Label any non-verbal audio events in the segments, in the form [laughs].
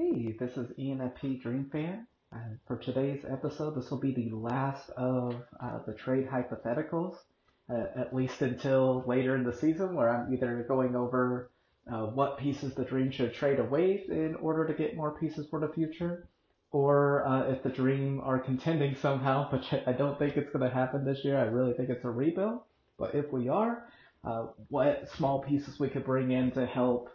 Hey, this is ENFP Dream Fan. And for today's episode, this will be the last of uh, the trade hypotheticals, uh, at least until later in the season, where I'm either going over uh, what pieces the Dream should trade away in order to get more pieces for the future, or uh, if the Dream are contending somehow, [laughs] which I don't think it's going to happen this year. I really think it's a rebuild. But if we are, uh, what small pieces we could bring in to help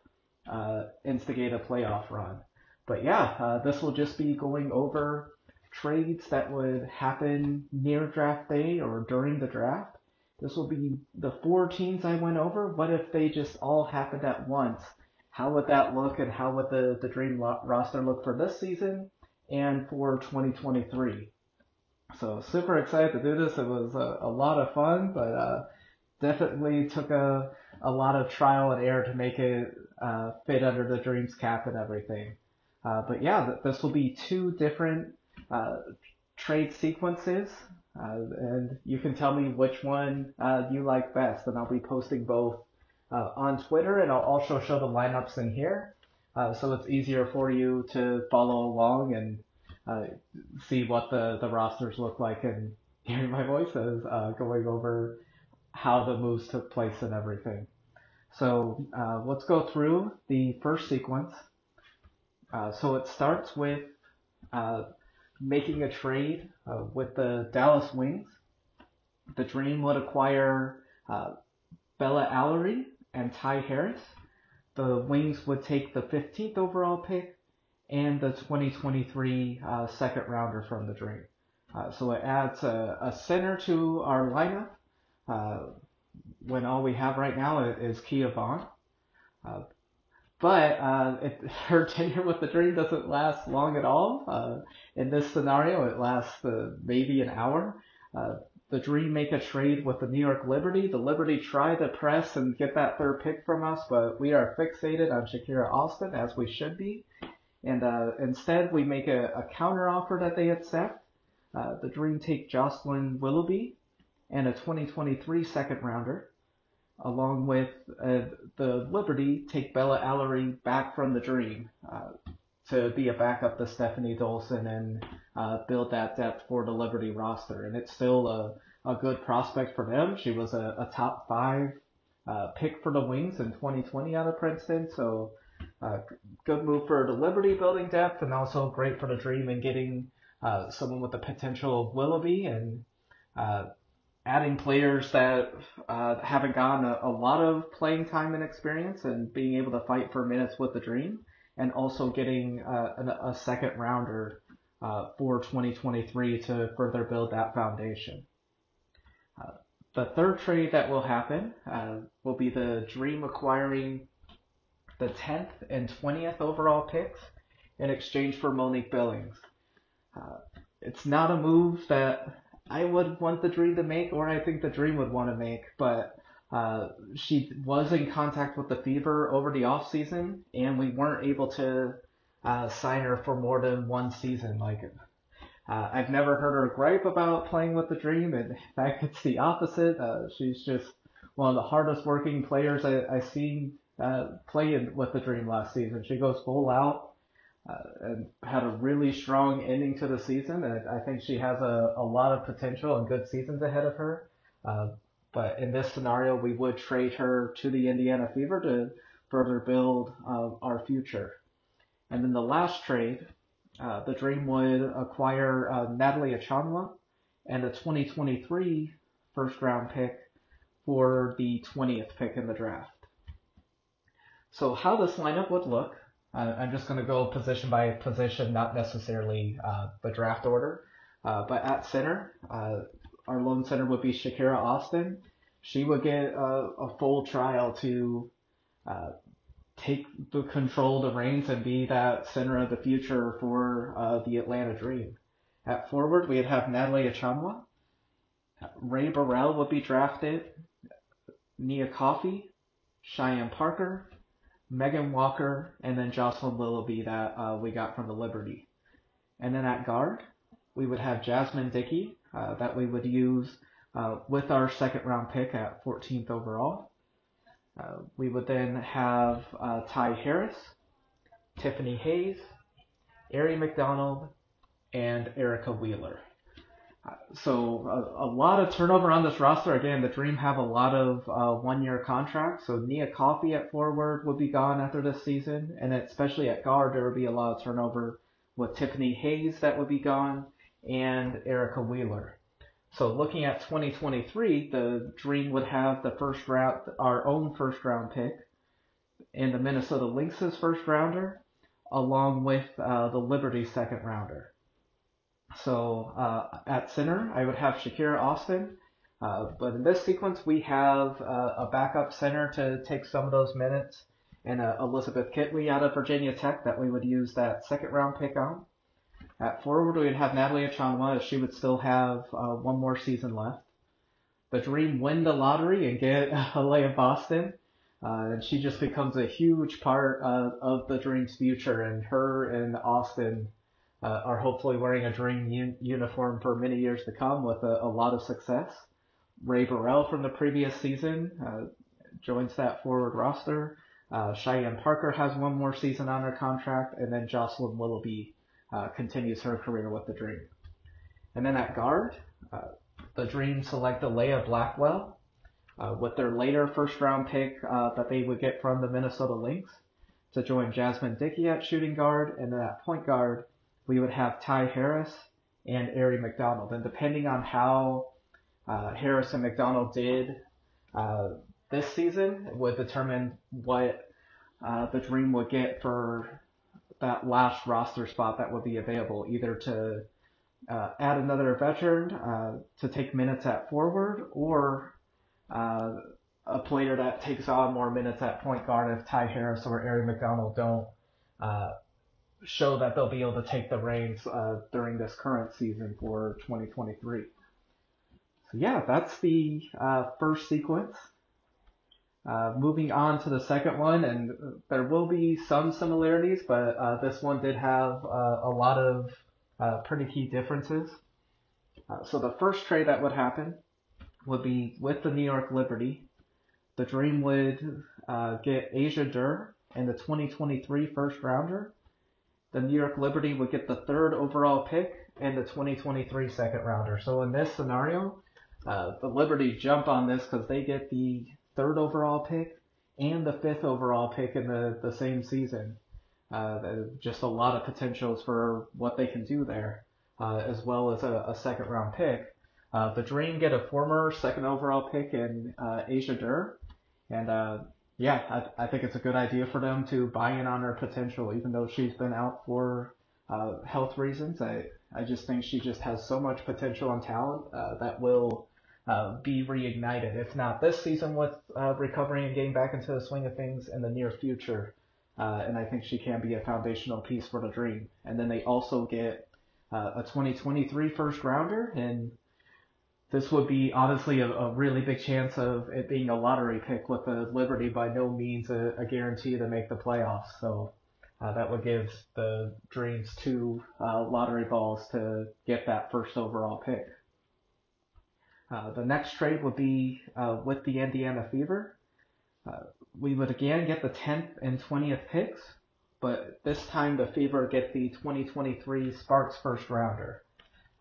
uh, instigate a playoff run. But yeah, uh, this will just be going over trades that would happen near draft day or during the draft. This will be the four teams I went over. What if they just all happened at once? How would that look and how would the, the dream roster look for this season and for 2023? So super excited to do this. It was a, a lot of fun, but uh, definitely took a, a lot of trial and error to make it uh, fit under the dreams cap and everything. Uh, but yeah, this will be two different uh, trade sequences, uh, and you can tell me which one uh, you like best, and I'll be posting both uh, on Twitter, and I'll also show the lineups in here, so it's easier for you to follow along and see what the, the rosters look like and [laughs] hearing my voices uh going over how the moves took place and everything. So let's go through the first sequence. Uh, so it starts with uh, making a trade uh, with the Dallas Wings. The Dream would acquire uh, Bella Alarie and Ty Harris. The Wings would take the 15th overall pick and the 2023 uh, second rounder from the Dream. So it adds a, a, center to our lineup when all we have right now is Kia Vaughn. Uh, but uh, it, [laughs] her tenure with the Dream doesn't last long at all. Uh, in this scenario, it lasts uh, maybe an hour. Uh, the Dream make a trade with the New York Liberty. The Liberty try to press and get that third pick from us, but we are fixated on Shakira Austin, as we should be. And uh, instead, we make a, a counter offer that they accept. Uh, the Dream take Jocelyn Willoughby and a 2023 second rounder along with uh, the Liberty, take Bella Alarie back from the Dream uh, to be a backup to Stephanie Dolson and uh, build that depth for the Liberty roster. And it's still a, a good prospect for them. She was a, a top five uh, pick for the Wings in 2020 out of Princeton. So uh, good move for the Liberty building depth and also great for the Dream and getting uh, someone with the potential of Willoughby and adding players that uh, haven't gotten a, a, lot of playing time and experience and being able to fight for minutes with the Dream, and also getting uh, a, a, second rounder uh, for 2023 to further build that foundation. Uh, the third trade that will happen uh, will be the Dream acquiring the 10th and 20th overall picks in exchange for Monique Billings. Uh, it's not a move that I would want the Dream to make, or I think the Dream would want to make, but uh, she was in contact with the Fever over the off season, and we weren't able to uh, sign her for more than one season. Like, uh, I've never heard her gripe about playing with the Dream. In fact, it's the opposite. Uh, she's just one of the hardest working players I, I've seen uh, playing with the Dream last season. She goes full out and had a really strong ending to the season. And I think she has a, a lot of potential and good seasons ahead of her. Uh, but in this scenario, we would trade her to the Indiana Fever to further build uh, our future. And then the last trade, uh, the Dream would acquire uh, Natalie Achonwa and a 2023 first round pick for the 20th pick in the draft. So how this lineup would look uh, I'm just going to go position by position, not necessarily uh, the draft order. Uh, but at center, uh, our lone center would be Shakira Austin. She would get a, a full trial to uh, take the control, the reins, and be that center of the future for uh, the Atlanta Dream. At forward, we'd have Natalie Achonwa. Rae Burrell would be drafted. Nia Coffey, Cheyenne Parker, Megan Walker, and then Jocelyn Willoughby that uh, we got from the Liberty. And then at guard, we would have Jasmine Dickey uh, that we would use uh, with our second round pick at 14th overall. Uh, we would then have uh, Ty Harris, Tiffany Hayes, Aari McDonald, and Erica Wheeler. So a, a, lot of turnover on this roster. Again, the Dream have a lot of uh, one-year contracts. So Nia Coffey at forward would be gone after this season, and especially at guard there would be a lot of turnover with Tiffany Hayes that would be gone and Erica Wheeler. So looking at 2023, the Dream would have the first round, our own first round pick, and the Minnesota Lynx's first rounder, along with uh, the Liberty second rounder. So uh, at center, I would have Shakira Austin. Uh, but in this sequence, we have uh, a backup center to take some of those minutes, and uh, Elizabeth Kitley out of Virginia Tech that we would use that second round pick on. At forward, we'd have Natalie Achonwa as she would still have uh, one more season left. The Dream win the lottery and get [laughs] Aliyah Boston. Uh, and she just becomes a huge part of the Dream's future, and her and Austin uh, are hopefully wearing a dream un- uniform for many years to come with a, a, lot of success. Rae Burrell from the previous season uh, joins that forward roster. Uh, Cheyenne Parker has one more season on her contract, and then Jocelyn Willoughby uh, continues her career with the Dream. And then at guard, uh, the Dream select Alea Blackwell uh, with their later first round pick that they would get from the Minnesota Lynx to join Jasmine Dickey at shooting guard, and then at point guard, we would have Ty Harris and Aari McDonald. And depending on how uh, Harris and McDonald did uh, this season, would determine what uh, the Dream would get for that last roster spot that would be available, either to uh, add another veteran uh, to take minutes at forward or uh, a player that takes on more minutes at point guard if Ty Harris or Aari McDonald don't show that they'll be able to take the reins uh, during this current season for 2023. So yeah, that's the uh, first sequence. Uh, moving on to the second one, and there will be some similarities, but uh, this one did have uh, a lot of uh, pretty key differences. so the first trade that would happen would be with the New York Liberty. The Dream would get Asia Durr and the 2023 first rounder the New York Liberty would get the third overall pick and the 2023 second rounder. So in this scenario, uh, the Liberty jump on this because they get the third overall pick and the fifth overall pick in the, the same season. Uh, just a lot of potentials for what they can do there, uh, as well as a, a second round pick. Uh, the Dream get a former second overall pick in uh, Asia Durr, and uh, yeah, I, I think it's a good idea for them to buy in on her potential, even though she's been out for uh, health reasons. I, I just think she just has so much potential and talent uh, that will uh, be reignited. If not this season with uh, recovering and getting back into the swing of things in the near future. Uh, and I think she can be a foundational piece for the Dream. And then they also get uh, a 2023 first rounder and this would be honestly a, a, really big chance of it being a lottery pick with the Liberty by no means a, a guarantee to make the playoffs. So uh, that would give the Dreams two uh, lottery balls to get that first overall pick. Uh, the next trade would be uh, with the Indiana Fever. Uh, we would again get the 10th and 20th picks, but this time the Fever get the 2023 Sparks first rounder.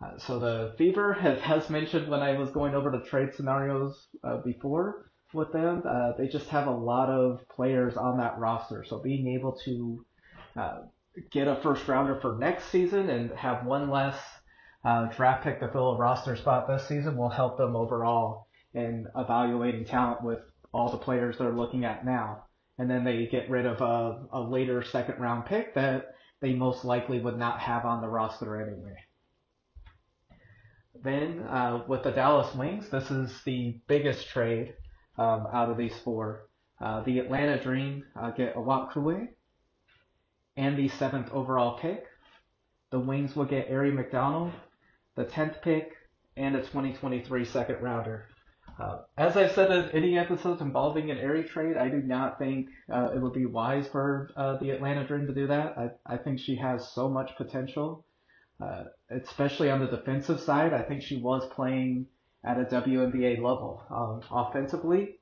Uh, so the Fever has, has mentioned when I was going over the trade scenarios uh, before with them, uh, they just have a lot of players on that roster. So being able to uh, get a first rounder for next season and have one less uh, draft pick to fill a roster spot this season will help them overall in evaluating talent with all the players they're looking at now. And then they get rid of a, a later second round pick that they most likely would not have on the roster anyway. Then uh, with the Dallas Wings, this is the biggest trade um, out of these four. Uh, the Atlanta Dream uh, get Awak Kuier and the seventh overall pick. The Wings will get Aari McDonald, the 10th pick, and a 2023 second rounder. Uh, as I've said in any episodes involving an Aari trade, I do not think uh, it would be wise for uh, the Atlanta Dream to do that. I, I think she has so much potential uh, especially on the defensive side, I think she was playing at a WNBA level. Um, offensively,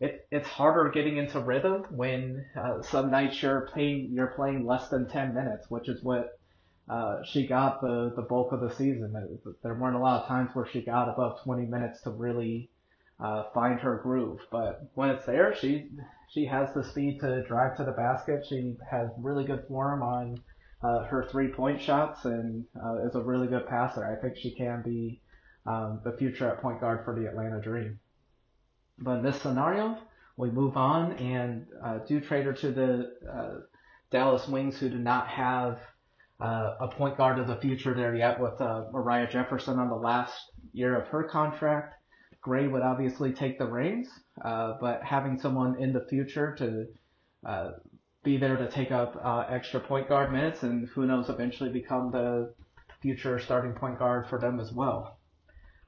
it, it's harder getting into rhythm when uh, some nights you're playing you're playing less than 10 minutes, which is what uh, she got the, the bulk of the season. There weren't a lot of times where she got above 20 minutes to really uh, find her groove. But when it's there, she she has the speed to drive to the basket. She has really good form on uh, her three point shots and uh, is a really good passer. I think she can be um, the future at point guard for the Atlanta Dream. But in this scenario, we move on and uh, do trade her to the uh, Dallas Wings, who do not have uh, a point guard of the future there yet with uh, Moriah Jefferson on the last year of her contract. Gray would obviously take the reins, but having someone in the future to be there to take up uh, extra point guard minutes and who knows eventually become the future starting point guard for them as well.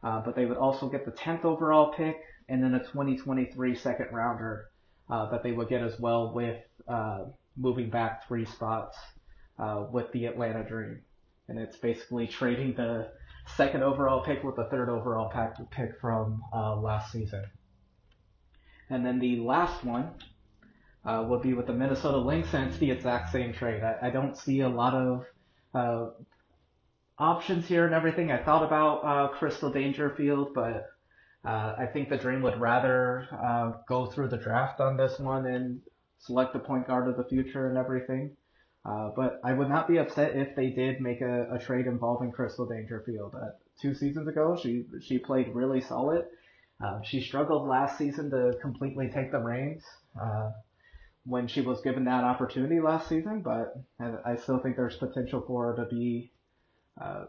Uh, but they would also get the 10th overall pick and then a 2023 second rounder uh, that they would get as well with uh, moving back three spots uh, with the Atlanta Dream. And it's basically trading the second overall pick with the third overall pick from uh, last season. And then the last one uh, would be with the Minnesota Lynx, and it's the exact same trade. I, I don't see a lot of uh, options here and everything. I thought about uh, Crystal Dangerfield, but uh, I think the Dream would rather uh, go through the draft on this one and select the point guard of the future and everything. Uh, but I would not be upset if they did make a, a trade involving Crystal Dangerfield. Uh, two seasons ago, she she played really solid. Uh, she struggled last season to completely take the reins uh, when she was given that opportunity last season, but I, still think there's potential for her to be uh,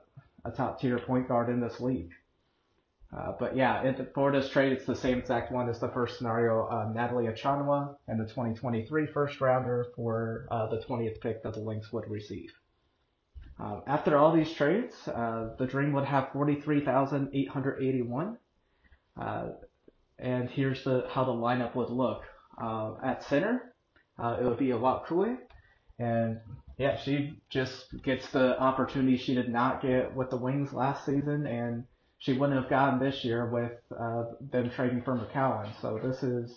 a top tier point guard in this league. Uh, but yeah, it, for this trade, it's the same exact one as the first scenario. Uh, Natalie Achonwa and the 2023 first rounder for uh, the 20th pick that the Lynx would receive. Uh, after all these trades, uh, the Dream would have 43,881. Uh, and here's the how the lineup would look. at center, it would be Awak Kuier. And yeah, she just gets the opportunity she did not get with the Wings last season and she wouldn't have gotten this year with uh, them trading for McCowan. So this is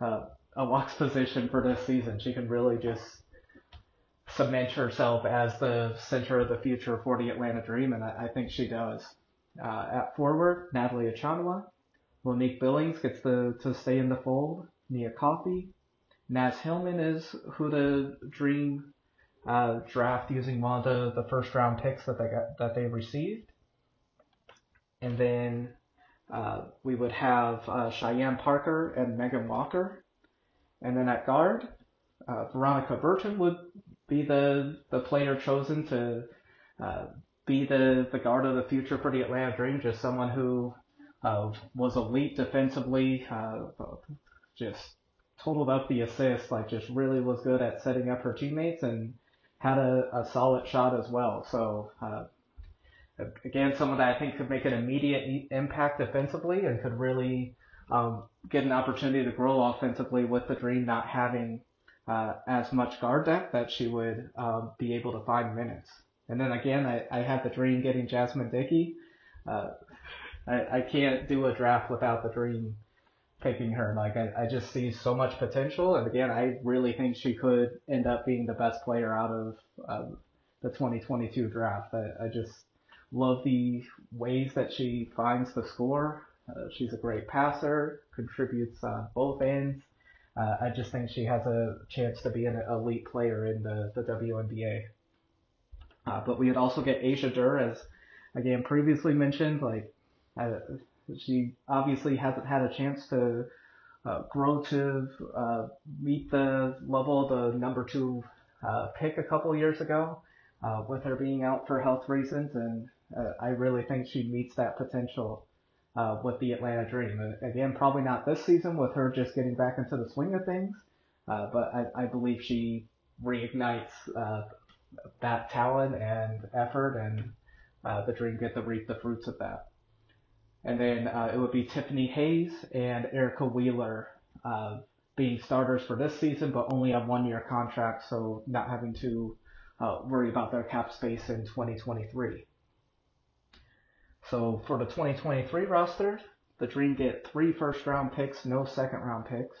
uh, a Walk's [laughs] position for this season. She can really just cement herself as the center of the future for the Atlanta Dream, and I, I think she does. Uh, at forward, Natalie Achonwa. Monique Billings gets the, to stay in the fold. Nia Coffey. Naz Hillmon is who the Dream uh, draft using one of the, the first round picks that they got, that they received and then uh, we would have uh, Cheyenne Parker and Megan Walker. And then at guard, uh, Veronica Burton would be the, the player chosen to uh, be the, the guard of the future for the Atlanta Dream, just someone who uh, was elite defensively, just totaled up the assists, like just really was good at setting up her teammates and had a, a solid shot as well. So again, someone that I think could make an immediate impact defensively and could really um, get an opportunity to grow offensively with the Dream not having uh, as much guard depth that she would um, be able to find minutes. And then again, I, I have the Dream getting Jasmine Dickey. Uh, I, I can't do a draft without the Dream picking her. Like I, I just see so much potential, and again, I really think she could end up being the best player out of um, the 2022 draft. I, I just Love the ways that she finds the score. Uh, she's a great passer, contributes on both ends. Uh, I just think she has a chance to be an elite player in the, the WNBA. Uh, but we would also get Asia Durr, as again previously mentioned. Like she obviously hasn't had a chance to uh, grow to uh, meet the level of the number two uh, pick a couple years ago, uh, with her being out for health reasons, and uh, I really think she meets that potential uh, with the Atlanta Dream. Again, probably not this season with her just getting back into the swing of things, but I, I believe she reignites that talent and effort, and the Dream get to reap the fruits of that. And then uh, it would be Tiffany Hayes and Erica Wheeler uh, being starters for this season, but only on one-year contracts, so not having to uh, worry about their cap space in 2023. So for the 2023 roster, the Dream get three first round picks, no second round picks.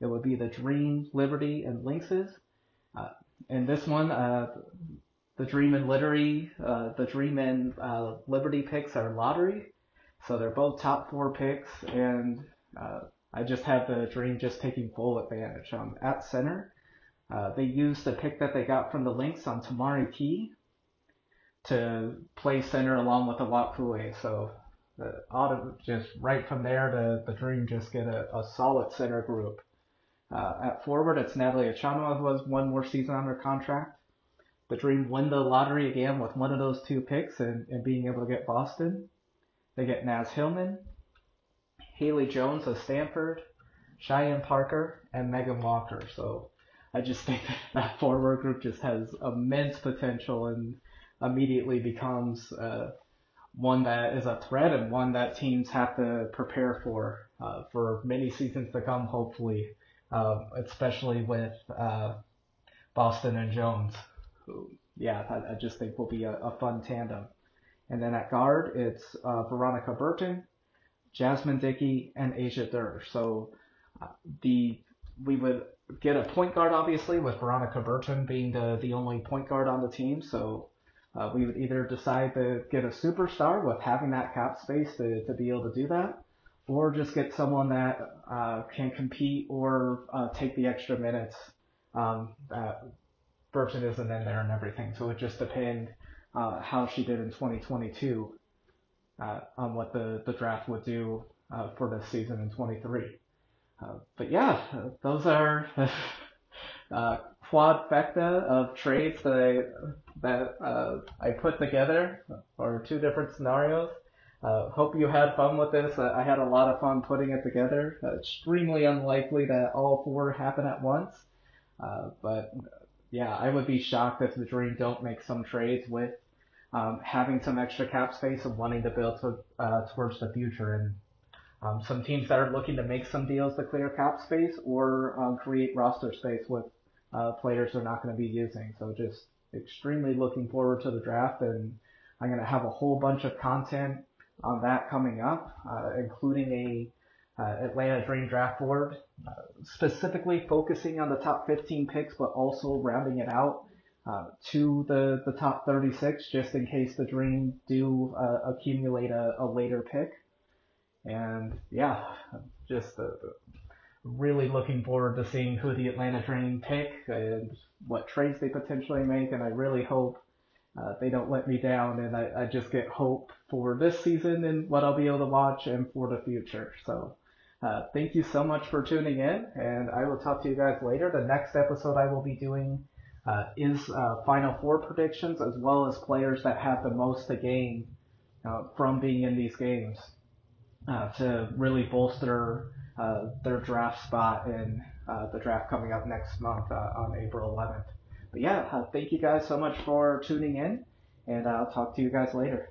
It would be the Dream, Liberty, and Lynxes. Uh, and this one, uh, the Dream and Liberty, uh, the Dream and uh, Liberty picks are lottery, so they're both top four picks, and uh, I just have the Dream just taking full advantage. Um, at center, uh, they used the pick that they got from the Lynx on Tamari Key to play center along with Wakue. So the auto just right from there, the the Dream just get a, a solid center group. Uh, at forward, it's Natalie Achonwa who has one more season under contract. The Dream win the lottery again with one of those two picks and, and being able to get Boston. They get Naz Hillmon, Haley Jones of Stanford, Cheyenne Parker, and Megan Walker. So I just think [laughs] that, forward group just has immense potential and immediately becomes uh, one that is a threat and one that teams have to prepare for uh, for many seasons to come, hopefully, uh, especially with uh, Boston and Jones. Who, yeah, I, I, just think will be a, a, fun tandem. And then at guard, it's uh, Veronica Burton, Jasmine Dickey, and Asia Durr. So uh, the we would get a point guard obviously with Veronica Burton being the the only point guard on the team. So uh, we would either decide to get a superstar with having that cap space to, to be able to do that, or just get someone that uh, can compete or uh, take the extra minutes um, that Burton isn't in there and everything. So it just depends uh, how she did in 2022 uh, on what the, the draft would do uh, for this season in 23. but yeah, those are [laughs] uh, quadfecta of trades that I that uh, I put together for two different scenarios. Uh, hope you had fun with this. Uh, I had a lot of fun putting it together. Uh, extremely unlikely that all four happen at once, uh, but yeah, I would be shocked if the Dream don't make some trades with um, having some extra cap space and wanting to build to, uh, towards the future. And um, some teams that are looking to make some deals to clear cap space or um, create roster space with uh, players they're not going to be using. So just extremely looking forward to the draft, and I'm going to have a whole bunch of content on that coming up, uh, including a uh, Atlanta Dream draft board, uh, specifically focusing on the top 15 picks, but also rounding it out uh, to the, the top 36, just in case the Dream do uh, accumulate a, a, later pick. And yeah, just uh, really looking forward to seeing who the Atlanta Dream pick and what trades they potentially make. And I really hope uh, they don't let me down, and I, I just get hope for this season and what I'll be able to watch and for the future. So. Uh, thank you so much for tuning in, and I will talk to you guys later. The next episode I will be doing uh, is uh, Final Four predictions as well as players that have the most to gain uh, from being in these games uh, to really bolster uh, their draft spot in the draft coming up next month on April 11th. But yeah, thank you guys so much for tuning in, and I'll talk to you guys later.